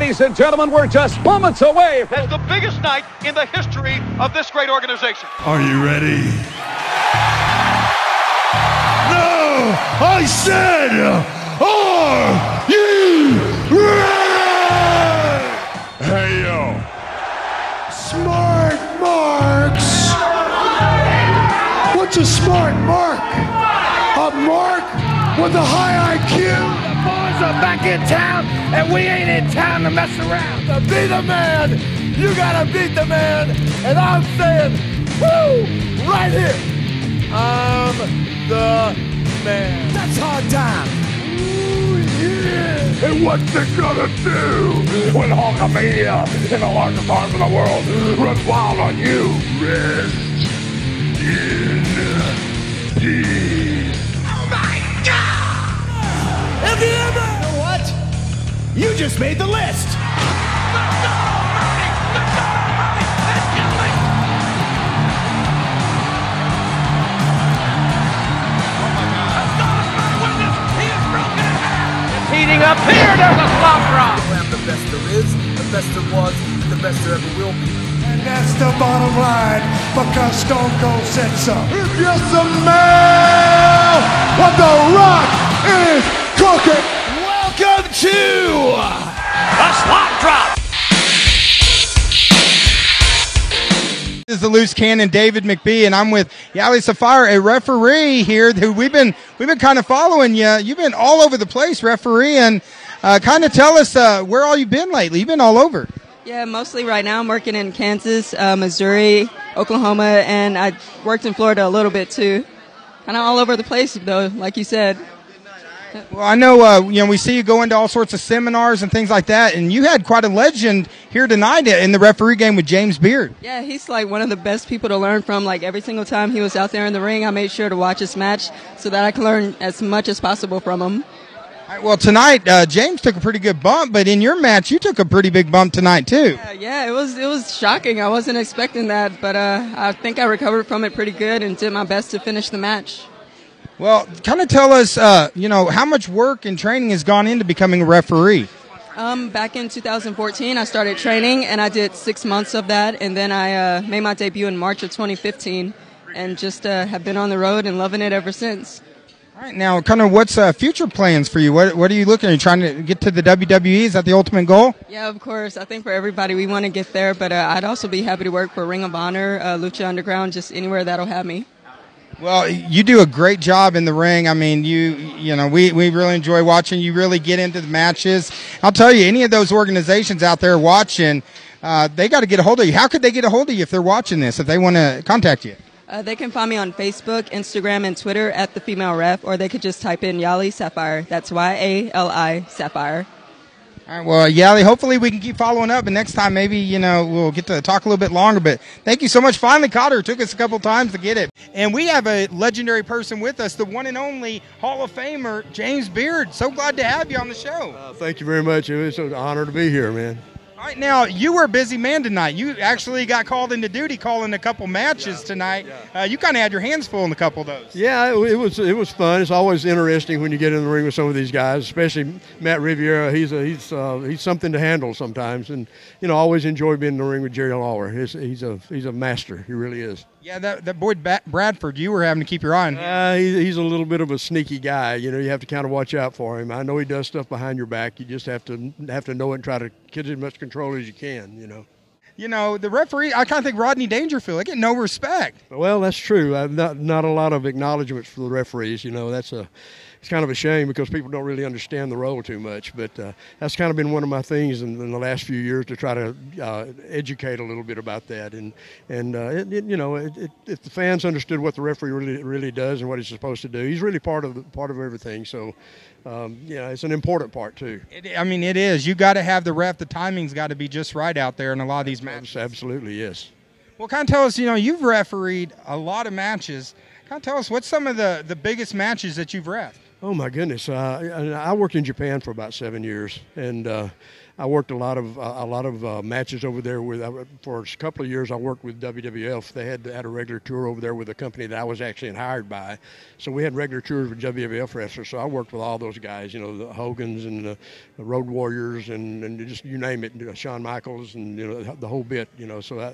ladies and gentlemen, we're just moments away from the biggest night in the history of this great organization. Are you ready? No! I said, are you ready? Hey, yo. Smart marks. What's a smart mark? A mark with a high IQ. Boys are back in town, and we ain't in town to mess around. To be the man, you gotta beat the man. And I'm saying, woo, right here. I'm the man. That's hard time. Ooh, yeah. And what's it gonna do when Hulkamania in the largest arms in the world runs wild on you? Rest in peace. Oh Have you ever? You? You just made the list. Heating up here, there's a slop drop. I am the best there is, the best there was, the best there ever will be. And that's the bottom line because Stone Cold said so. If you smell what The Rock is cooking. Welcome to A slop drop. This is the loose cannon, David McBee, and I'm with Yali Sapphire, a referee here who we've been we've been kind of following you. You've been all over the place, referee, and uh, kind of tell us uh, where all you've been lately. You've been all over. Yeah, mostly right now I'm working in Kansas, uh, Missouri, Oklahoma, and I worked in Florida a little bit too. Kind of all over the place though, like you said. Well, I know uh, you know we see you go into all sorts of seminars and things like that, and you had quite a legend here tonight in the referee game with James Beard. Yeah, he's like one of the best people to learn from. Like every single time he was out there in the ring, I made sure to watch his match so that I can learn as much as possible from him. All right, well, tonight uh, James took a pretty good bump, but in your match you took a pretty big bump tonight too. Uh, yeah, it was it was shocking. I wasn't expecting that, but uh, I think I recovered from it pretty good and did my best to finish the match. Well, kind of tell us, uh, you know, how much work and training has gone into becoming a referee. Um, back in 2014, I started training, and I did six months of that, and then I uh, made my debut in March of 2015, and just uh, have been on the road and loving it ever since. All right, now, kind of what's uh, future plans for you? What, what are you looking? At? Are you trying to get to the WWE? Is that the ultimate goal? Yeah, of course. I think for everybody, we want to get there, but uh, I'd also be happy to work for Ring of Honor, uh, Lucha Underground, just anywhere that'll have me. Well, you do a great job in the ring. I mean, you you know, we, we really enjoy watching you really get into the matches. I'll tell you, any of those organizations out there watching, uh, they got to get a hold of you. How could they get a hold of you if they're watching this, if they want to contact you? Uh, they can find me on Facebook, Instagram, and Twitter at the Female Ref, or they could just type in Yali Sapphire. That's Y A L I Sapphire. All right, well, Yali, hopefully we can keep following up, and next time maybe you know we'll get to talk a little bit longer. But thank you so much. Finally caught her. Took us a couple times to get it, and we have a legendary person with us, the one and only Hall of Famer James Beard. So glad to have you on the show. Uh, thank you very much. It was an honor to be here, man. All right, now you were a busy man tonight. You actually got called into duty calling a couple matches tonight. Uh, you kind of had your hands full in a couple of those. Yeah, it, it was it was fun. It's always interesting when you get in the ring with some of these guys, especially Matt Riviera. He's a, he's uh, he's something to handle sometimes, and you know, I always enjoy being in the ring with Jerry Lawler. He's, he's a he's a master. He really is. Yeah, that that boy Ba- Bradford, you were having to keep your eye on him. Uh, he, he's a little bit of a sneaky guy. You know, you have to kind of watch out for him. I know he does stuff behind your back. You just have to have to know it and try to get as much control as you can. You know. You know, the referee. I kind of think Rodney Dangerfield. I get no respect. Well, that's true. Uh, not not a lot of acknowledgments for the referees. You know, that's a it's kind of a shame because people don't really understand the role too much. But uh, that's kind of been one of my things in, in the last few years to try to uh, educate a little bit about that. And and uh, it, it, you know, it, it, if the fans understood what the referee really really does and what he's supposed to do, he's really part of the, part of everything. So. Um, yeah, it's an important part too. I mean, it is. You got to have the ref. The timing's got to be just right out there in a lot of these matches. Absolutely, yes. Well, kind of tell us. You know, you've refereed a lot of matches. Kind of tell us what's some of the the biggest matches that you've ref. Oh my goodness! Uh, I, worked in Japan for about seven years, and uh, I worked a lot of uh, a lot of uh, matches over there with uh, for a couple of years. I worked with WWF. They had had a regular tour over there with a company that I was actually hired by. So we had regular tours with WWF wrestlers. So I worked with all those guys, you know, the Hogan's and the, the Road Warriors and, and just you name it, you know, Shawn Michaels and you know the whole bit, you know. So I,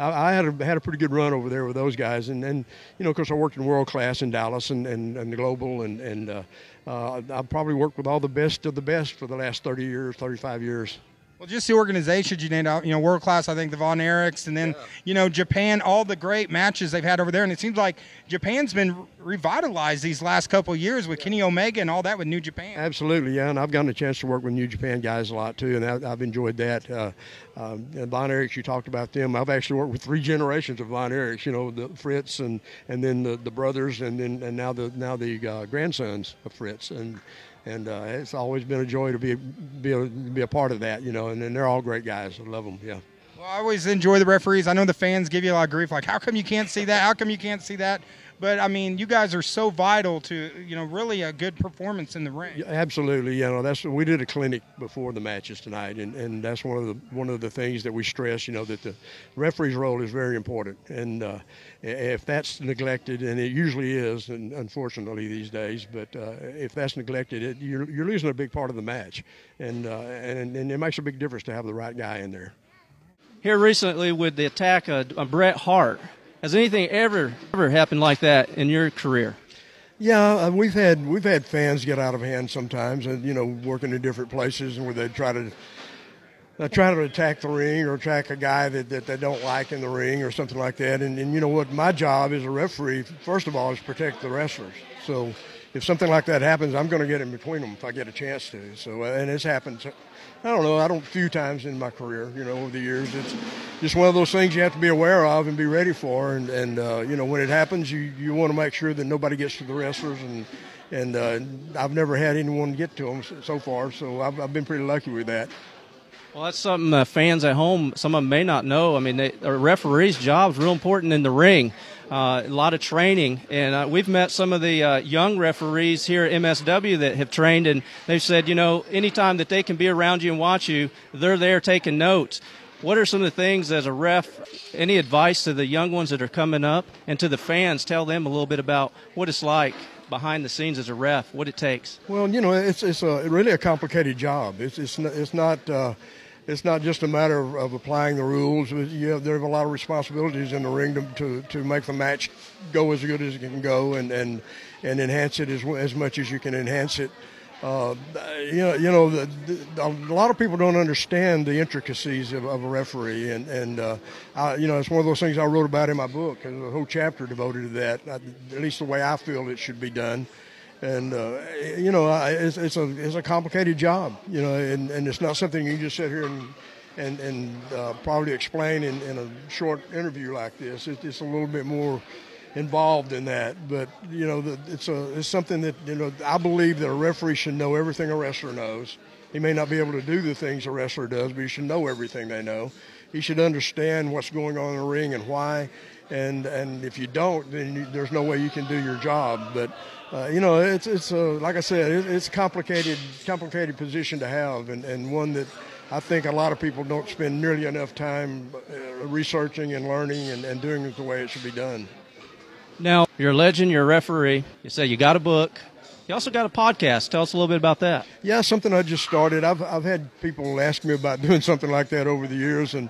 I, I had a, had a pretty good run over there with those guys, and and you know, of course, I worked in world class in Dallas and and, and the global and and. Uh, I've probably worked with all the best of the best for the last 30 years, 35 years. Well, just the organizations you named out, you know, world class. I think the Von Erichs, and then yeah. you know Japan, all the great matches they've had over there, and it seems like Japan's been revitalized these last couple years with. Kenny Omega and all that with New Japan. Absolutely, yeah, and I've gotten a chance to work with New Japan guys a lot too, and I, have enjoyed that. Uh, um, and Von Erichs, you talked about them. I've actually worked with three generations of Von Erichs. You know, the Fritz and and then the, the brothers, and then and now the now the uh, grandsons of Fritz, and and uh, it's always been a joy to be be a, be a part of that, you know. And, and they're all great guys. I love them. Yeah. Well, I always enjoy the referees. I know the fans give you a lot of grief, like, how come you can't see that? How come you can't see that? But I mean, you guys are so vital to you know really a good performance in the ring. Yeah, absolutely, you know that's we did a clinic before the matches tonight, and, and that's one of the one of the things that we stress. You know that the referee's role is very important, and uh, if that's neglected, and it usually is, and unfortunately these days, but uh, if that's neglected, it, you're, you're losing a big part of the match, and, uh, and and it makes a big difference to have the right guy in there. Here recently with the attack of Bret Hart has anything ever ever happened like that in your career? Yeah, uh, we've had we've had fans get out of hand sometimes, and you know, working in different places, and where they try to uh, try to attack the ring or attack a guy that, that they don't like in the ring or something like that. And, and you know what? My job as a referee, first of all, is protect the wrestlers. So if something like that happens, I'm going to get in between them if I get a chance to. So uh, and it's happened I don't know. I don't few times in my career, you know, over the years. It's just one of those things you have to be aware of and be ready for. And, and uh, you know, when it happens, you, you want to make sure that nobody gets to the wrestlers. And and uh, I've never had anyone get to them so far, so I've, I've been pretty lucky with that. Well, that's something uh, fans at home, some of them may not know. I mean, they, a referee's job is real important in the ring uh, a lot of training. And uh, we've met some of the uh, young referees here at MSW that have trained, and they've said, you know, anytime that they can be around you and watch you, they're there taking notes. What are some of the things as a ref? Any advice to the young ones that are coming up and to the fans? Tell them a little bit about what it's like behind the scenes as a ref, what it takes. Well, you know, it's it's a really a complicated job. It's it's it's not uh, it's not just a matter of, of applying the rules. Have, there are a lot of responsibilities in the ring to, to, to make the match go as good as it can go and, and, and enhance it as, as much as you can enhance it. Uh, you know, you know, the, the, a lot of people don't understand the intricacies of, of a referee, and and uh, I, you know, it's one of those things I wrote about in my book. There's a whole chapter devoted to that. At least the way I feel it should be done and uh, you know it's, it's, a it's a complicated job you know and, and it's not something you just sit here and and, and uh, probably explain in, in, a short interview like this. It, it's a little bit more involved in that. But you know the, it's a it's something that you know I believe that a referee should know everything a wrestler knows. He may not be able to do the things a wrestler does but he should know everything they know. He should understand what's going on in the ring and why and and if you don't then you, there's no way you can do your job but uh, you know, it's it's a, like I said, it, it's a complicated complicated position to have, and, and one that I think a lot of people don't spend nearly enough time uh, researching and learning and, and doing it the way it should be done. Now, you're a legend, you're a referee. You say you got a book. You also got a podcast. Tell us a little bit about that. Yeah, something I just started. I've, I've had people ask me about doing something like that over the years, and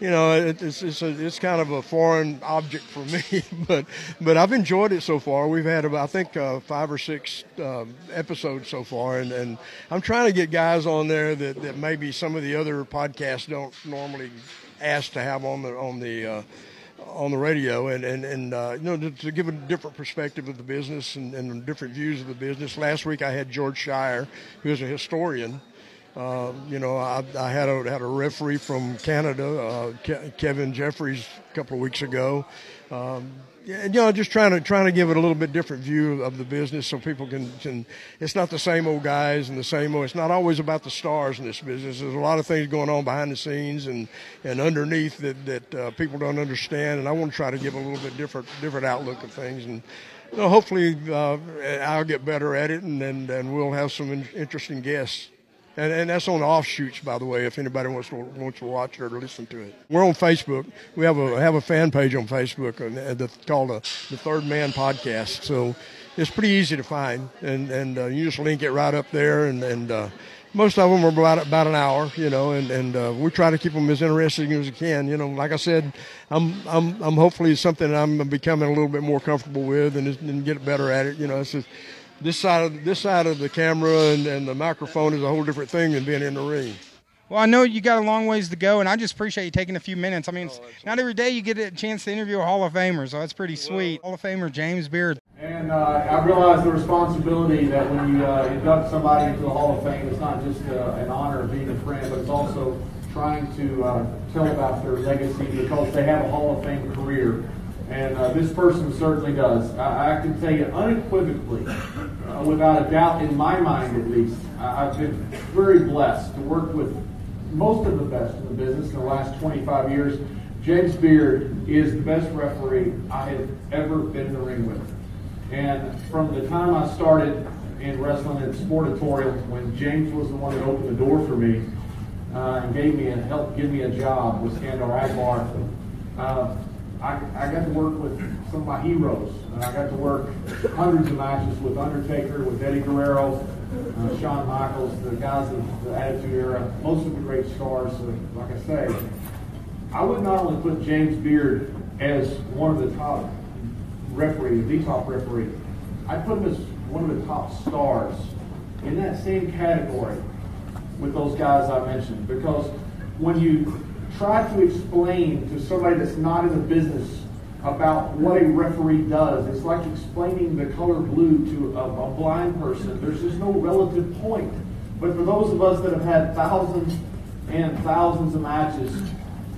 you know, it's it's, a, it's kind of a foreign object for me, but but I've enjoyed it so far. We've had about I think uh, five or six uh, episodes so far, and, and I'm trying to get guys on there that, that maybe some of the other podcasts don't normally ask to have on the on the uh, on the radio, and and and uh, you know to, to, give a different perspective of the business and, and different views of the business. Last week I had George Schire, who is a historian uh, you know, I, I, had a had a referee from Canada, uh, Ke- Kevin Jeffries, a couple of weeks ago. Um, and, you know, just trying to trying to give it a little bit different view of the business, so people can, can. It's not the same old guys and the same old. It's not always about the stars in this business. There's a lot of things going on behind the scenes and and underneath that that uh, people don't understand. And I want to try to give a little bit different different outlook of things and. You know, hopefully, uh, I'll get better at it, and, and, and we'll have some interesting guests. And, and that's on offshoots, by the way, if anybody wants to wants to watch it or listen to it. We're on Facebook. We have a have a fan page on Facebook uh, called the, the Third Man Podcast. So it's pretty easy to find, and and uh, you just link it right up there, and and uh, most of them are about about an hour, you know, and and uh, we try to keep them as interesting as we can. You know, like I said, I'm I'm I'm hopefully something I'm becoming a little bit more comfortable with and, and get better at it. You know, it's just, this side of this side of the camera and, and the microphone is a whole different thing than being in the ring. Well, I know you got a long ways to go, and I just appreciate you taking a few minutes. I mean, oh, not every day you get a chance to interview a Hall of Famer, so that's pretty sweet. Hall of Famer James Beard. And uh, I realize the responsibility that when you uh, induct somebody into the Hall of Fame, it's not just uh, an honor of being a friend, but it's also trying to uh, tell about their legacy because they have a Hall of Fame career. And uh, this person certainly does. I, I can tell you unequivocally, uh, without a doubt in my mind at least, I've been very blessed to work with most of the best in the business in the last 25 years. James Beard is the best referee I have ever been in the ring with. And from the time I started in wrestling at Sportatorium, when James was the one that opened the door for me uh, and gave me a helped give me a job with Skandar Akbar, uh, I, I, got to work with some of my heroes. Uh, I got to work hundreds of matches with Undertaker, with Eddie Guerrero, uh, Shawn Michaels, the guys of the Attitude Era, most of the great stars. So, like I say, I would not only put James Beard as one of the top referees, the top referee, I put him as one of the top stars in that same category with those guys I mentioned. Because when you try to explain to somebody that's not in the business about what a referee does. It's like explaining the color blue to a, a, blind person. There's just no relative point. But for those of us that have had thousands and thousands of matches,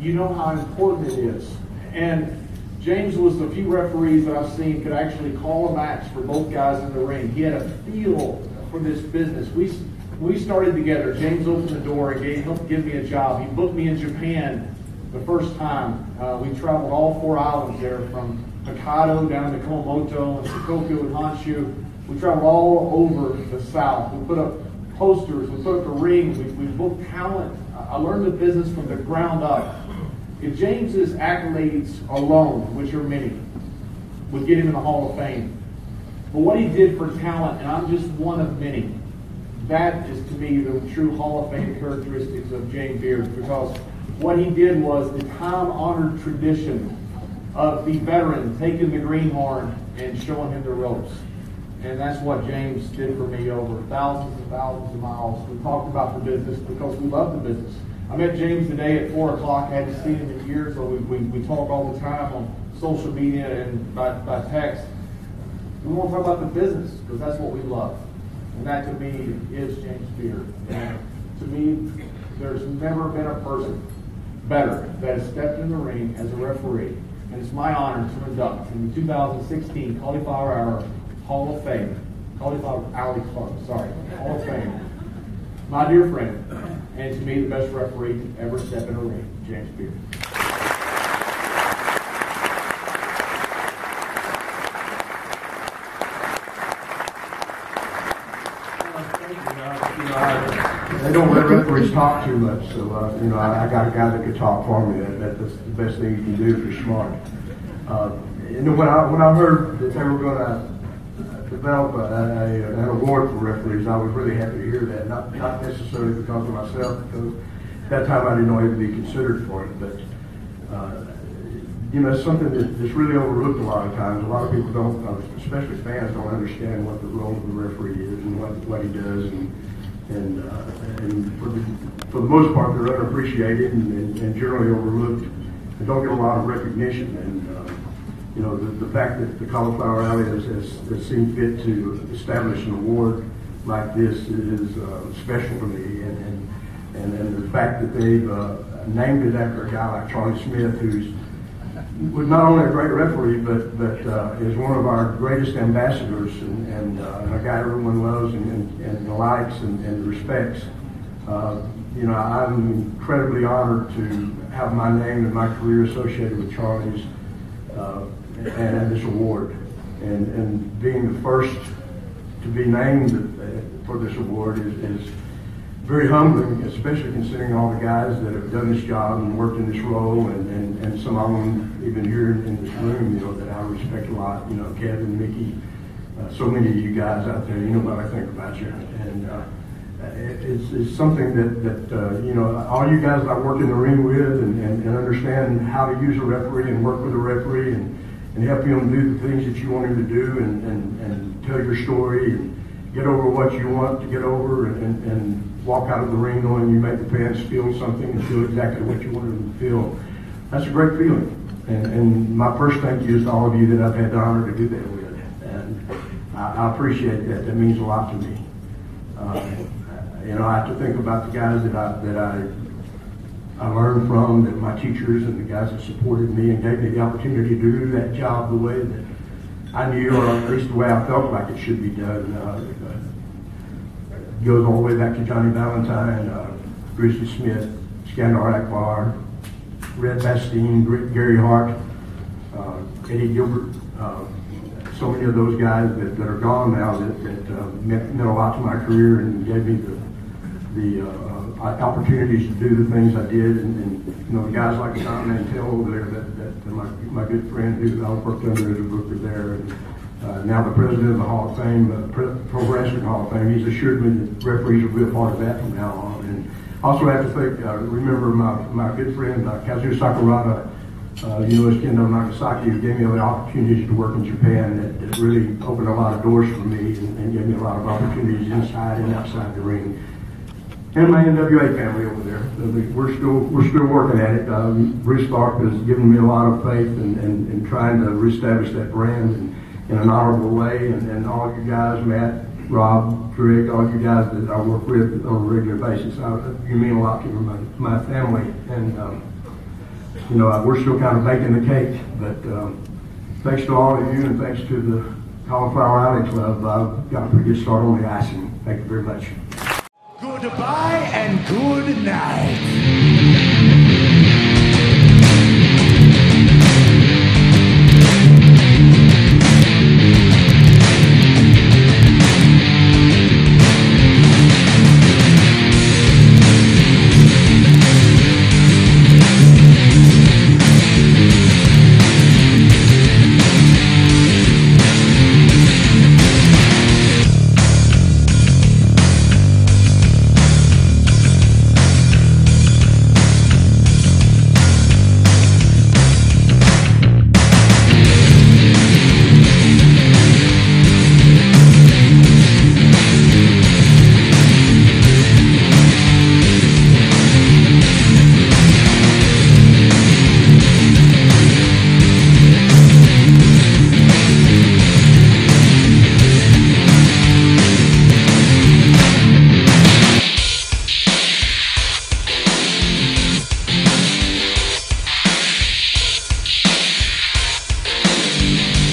you know how important it is. And James was the few referees that I've seen could actually call a match for both guys in the ring. He had a feel for this business. We we started together. James opened the door and gave, helped give me a job. He booked me in Japan the first time. Uh, we traveled all four islands there from Hokkaido down to Kumamoto and Shikoku and Honshu. We traveled all over the South. We put up posters. We put up the ring. We, we booked talent. I learned the business from the ground up. If James's accolades alone, which are many, would get him in the Hall of Fame, but what he did for talent, and I'm just one of many, that is to me the true Hall of Fame characteristics of James Beard because what he did was the time-honored tradition of the veteran taking the greenhorn and showing him the ropes. And that's what James did for me over thousands and thousands of miles. We talked about the business because we love the business. I met James today at 4 o'clock. I hadn't seen him in years, so we, we, we talk all the time on social media and by, by text. We want to talk about the business because that's what we love. And that to me is James Beard. And to me, there's never been a person better that has stepped in the ring as a referee. And it's my honor to induct in the 2016 Cauliflower Hour Hall of Fame, Cauliflower Alley Club, sorry, Hall of Fame, my dear friend, and to me the best referee to ever step in a ring, James Beard. They don't let referees talk too much, so uh, you know I, I, got a guy that could talk for me. That, that's the best thing you can do if you're smart. Uh, know when I when I heard that they were going to develop a, a, an award for referees, I was really happy to hear that. Not not necessarily because of myself, because at that time I didn't know he would be considered for it, but. Uh, you know, it's something that, that's really overlooked a lot of times. A lot of people don't, uh, especially fans, don't understand what the role of the referee is and what, what he does and and, uh, and for, the, for the most part, they're unappreciated and, and, and generally overlooked and don't get a lot of recognition. And, uh, you know, the, the fact that the Cauliflower Alley has, has, has seen fit to establish an award like this is uh, special to me. And, and, and, and the fact that they've uh, named it after a guy like Charlie Smith, who's was not only a great referee, but but uh, is one of our greatest ambassadors and, and uh, a guy everyone loves and, and, and likes and, and respects. Uh, you know, I'm incredibly honored to have my name and my career associated with Charlie's uh, and, and this award. And, and being the first to be named for this award is, is very humbling, especially considering all the guys that have done this job and worked in this role, and, and, and some of them even here in this room, you know, that I respect a lot. You know, Kevin, Mickey, uh, so many of you guys out there. You know what I think about you, and uh, it, it's, it's something that that uh, you know all you guys that I work in the ring with and, and, and understand how to use a referee and work with a referee and, and help him do the things that you want him to do and, and, and tell your story and get over what you want to get over and, and, and walk out of the ring knowing you make the fans feel something and feel exactly what you wanted them to feel. That's a great feeling. And, and my first thank you is to all of you that I've had the honor to do that with. And I, I appreciate that. That means a lot to me. Uh, you know, I have to think about the guys that I, that I I learned from, that my teachers and the guys that supported me and gave me the opportunity to do that job the way that I knew, or at least the way I felt like it should be done. Uh, goes all the way back to Johnny Valentine, uh, Grizzly Smith, Skandar Akbar, Red Bastien, Gary Hart, uh, Eddie Gilbert, uh, so many of those guys that, that are gone now that, that uh, meant, meant a lot to my career and gave me the, the uh, opportunities to do the things I did. And, and you know, the guys like John Mantell over there, that, that my, my good friend who I worked under as a booker there. And, uh, now the president of the Hall of Fame, uh, Pro Wrestling Hall of Fame, he's assured me that referees will be a part of that from now on. And also I have to think, uh, remember my, my good friend uh, Kazuo Sakurada, uh, you know, Kendo Nagasaki, who gave me the opportunities to work in Japan that, that really opened a lot of doors for me and, and, gave me a lot of opportunities inside and outside the ring. And my NWA family over there. We're still we're still working at it. Um, Bruce Tharpe has given me a lot of faith in, in trying to reestablish that brand. And, in an honorable way. And, all you guys, Matt, Rob, Greg, all you guys that I work with on a regular basis, I, you mean a lot to my, my family. And, um, you know, we're still kind of baking the cake. But um, thanks to all of you and thanks to the Cauliflower Alley Club, I've got a pretty good start on the icing. Thank you very much. Goodbye and good night.